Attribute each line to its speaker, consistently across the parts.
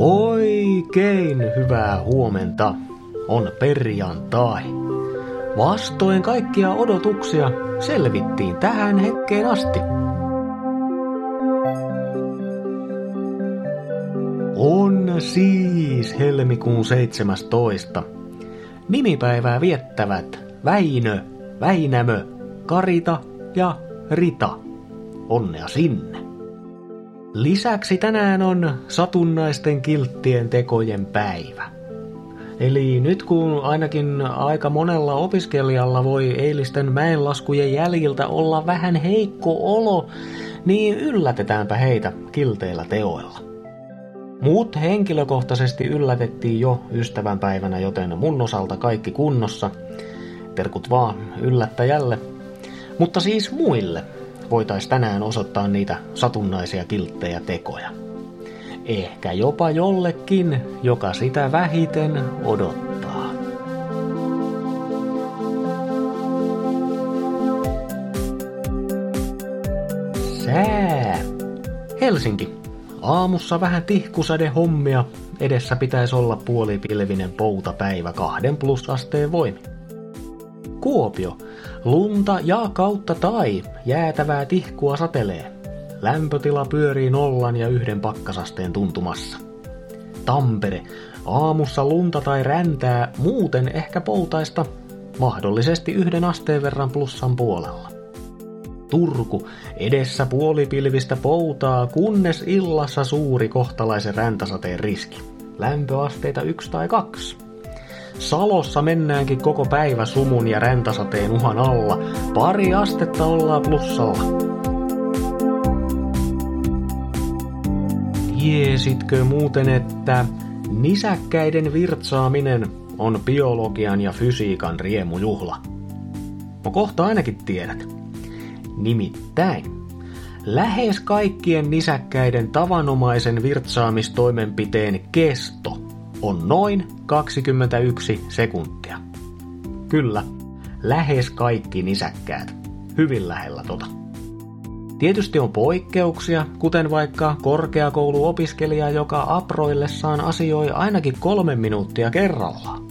Speaker 1: Oikein hyvää huomenta. On perjantai. Vastoin kaikkia odotuksia selvittiin tähän hetkeen asti. On siis helmikuun 17. Nimipäivää viettävät Väinö, Väinämö, Karita ja Rita. Onnea sinne! Lisäksi tänään on satunnaisten kilttien tekojen päivä. Eli nyt kun ainakin aika monella opiskelijalla voi eilisten mäenlaskujen jäljiltä olla vähän heikko olo, niin yllätetäänpä heitä kilteillä teoilla. Muut henkilökohtaisesti yllätettiin jo ystävänpäivänä, joten mun osalta kaikki kunnossa. Terkut vaan yllättäjälle. Mutta siis muille voitais tänään osoittaa niitä satunnaisia kilttejä tekoja. Ehkä jopa jollekin, joka sitä vähiten odottaa. Sää. Helsinki. Aamussa vähän tihkusade hommia. Edessä pitäisi olla puolipilvinen poutapäivä kahden plus asteen voimin. Kuopio. Lunta ja kautta tai jäätävää tihkua satelee. Lämpötila pyörii nollan ja yhden pakkasasteen tuntumassa. Tampere. Aamussa lunta tai räntää, muuten ehkä poutaista, mahdollisesti yhden asteen verran plussan puolella. Turku. Edessä puolipilvistä poutaa, kunnes illassa suuri kohtalaisen räntäsateen riski. Lämpöasteita yksi tai kaksi. Salossa mennäänkin koko päivä sumun ja räntäsateen uhan alla. Pari astetta ollaan plussalla. Tiesitkö muuten, että nisäkkäiden virtsaaminen on biologian ja fysiikan riemujuhla? No kohta ainakin tiedät. Nimittäin, lähes kaikkien nisäkkäiden tavanomaisen virtsaamistoimenpiteen kesto on noin 21 sekuntia. Kyllä, lähes kaikki nisäkkäät. Hyvin lähellä tota. Tietysti on poikkeuksia, kuten vaikka korkeakouluopiskelija, joka aproillessaan asioi ainakin kolme minuuttia kerrallaan.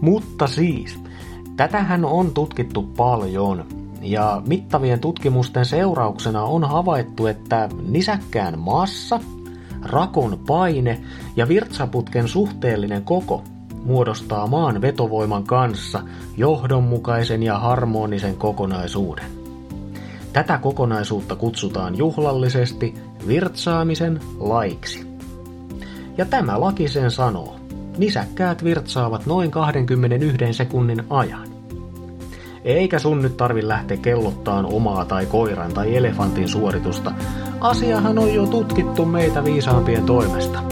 Speaker 1: Mutta siis, tätähän on tutkittu paljon, ja mittavien tutkimusten seurauksena on havaittu, että nisäkkään massa, rakon paine ja virtsaputken suhteellinen koko muodostaa maan vetovoiman kanssa johdonmukaisen ja harmonisen kokonaisuuden. Tätä kokonaisuutta kutsutaan juhlallisesti virtsaamisen laiksi. Ja tämä laki sen sanoo. Nisäkkäät virtsaavat noin 21 sekunnin ajan. Eikä sun nyt tarvi lähteä kellottaan omaa tai koiran tai elefantin suoritusta. Asiahan on jo tutkittu meitä viisaampien toimesta.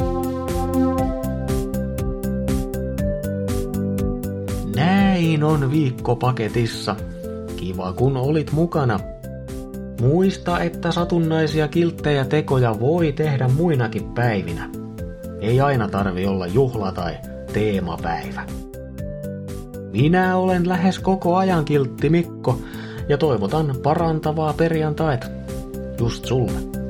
Speaker 1: Näin on viikko paketissa. Kiva kun olit mukana. Muista, että satunnaisia kilttejä tekoja voi tehdä muinakin päivinä. Ei aina tarvi olla juhla tai teemapäivä. Minä olen lähes koko ajan kiltti Mikko ja toivotan parantavaa perjantaita. Just sulle.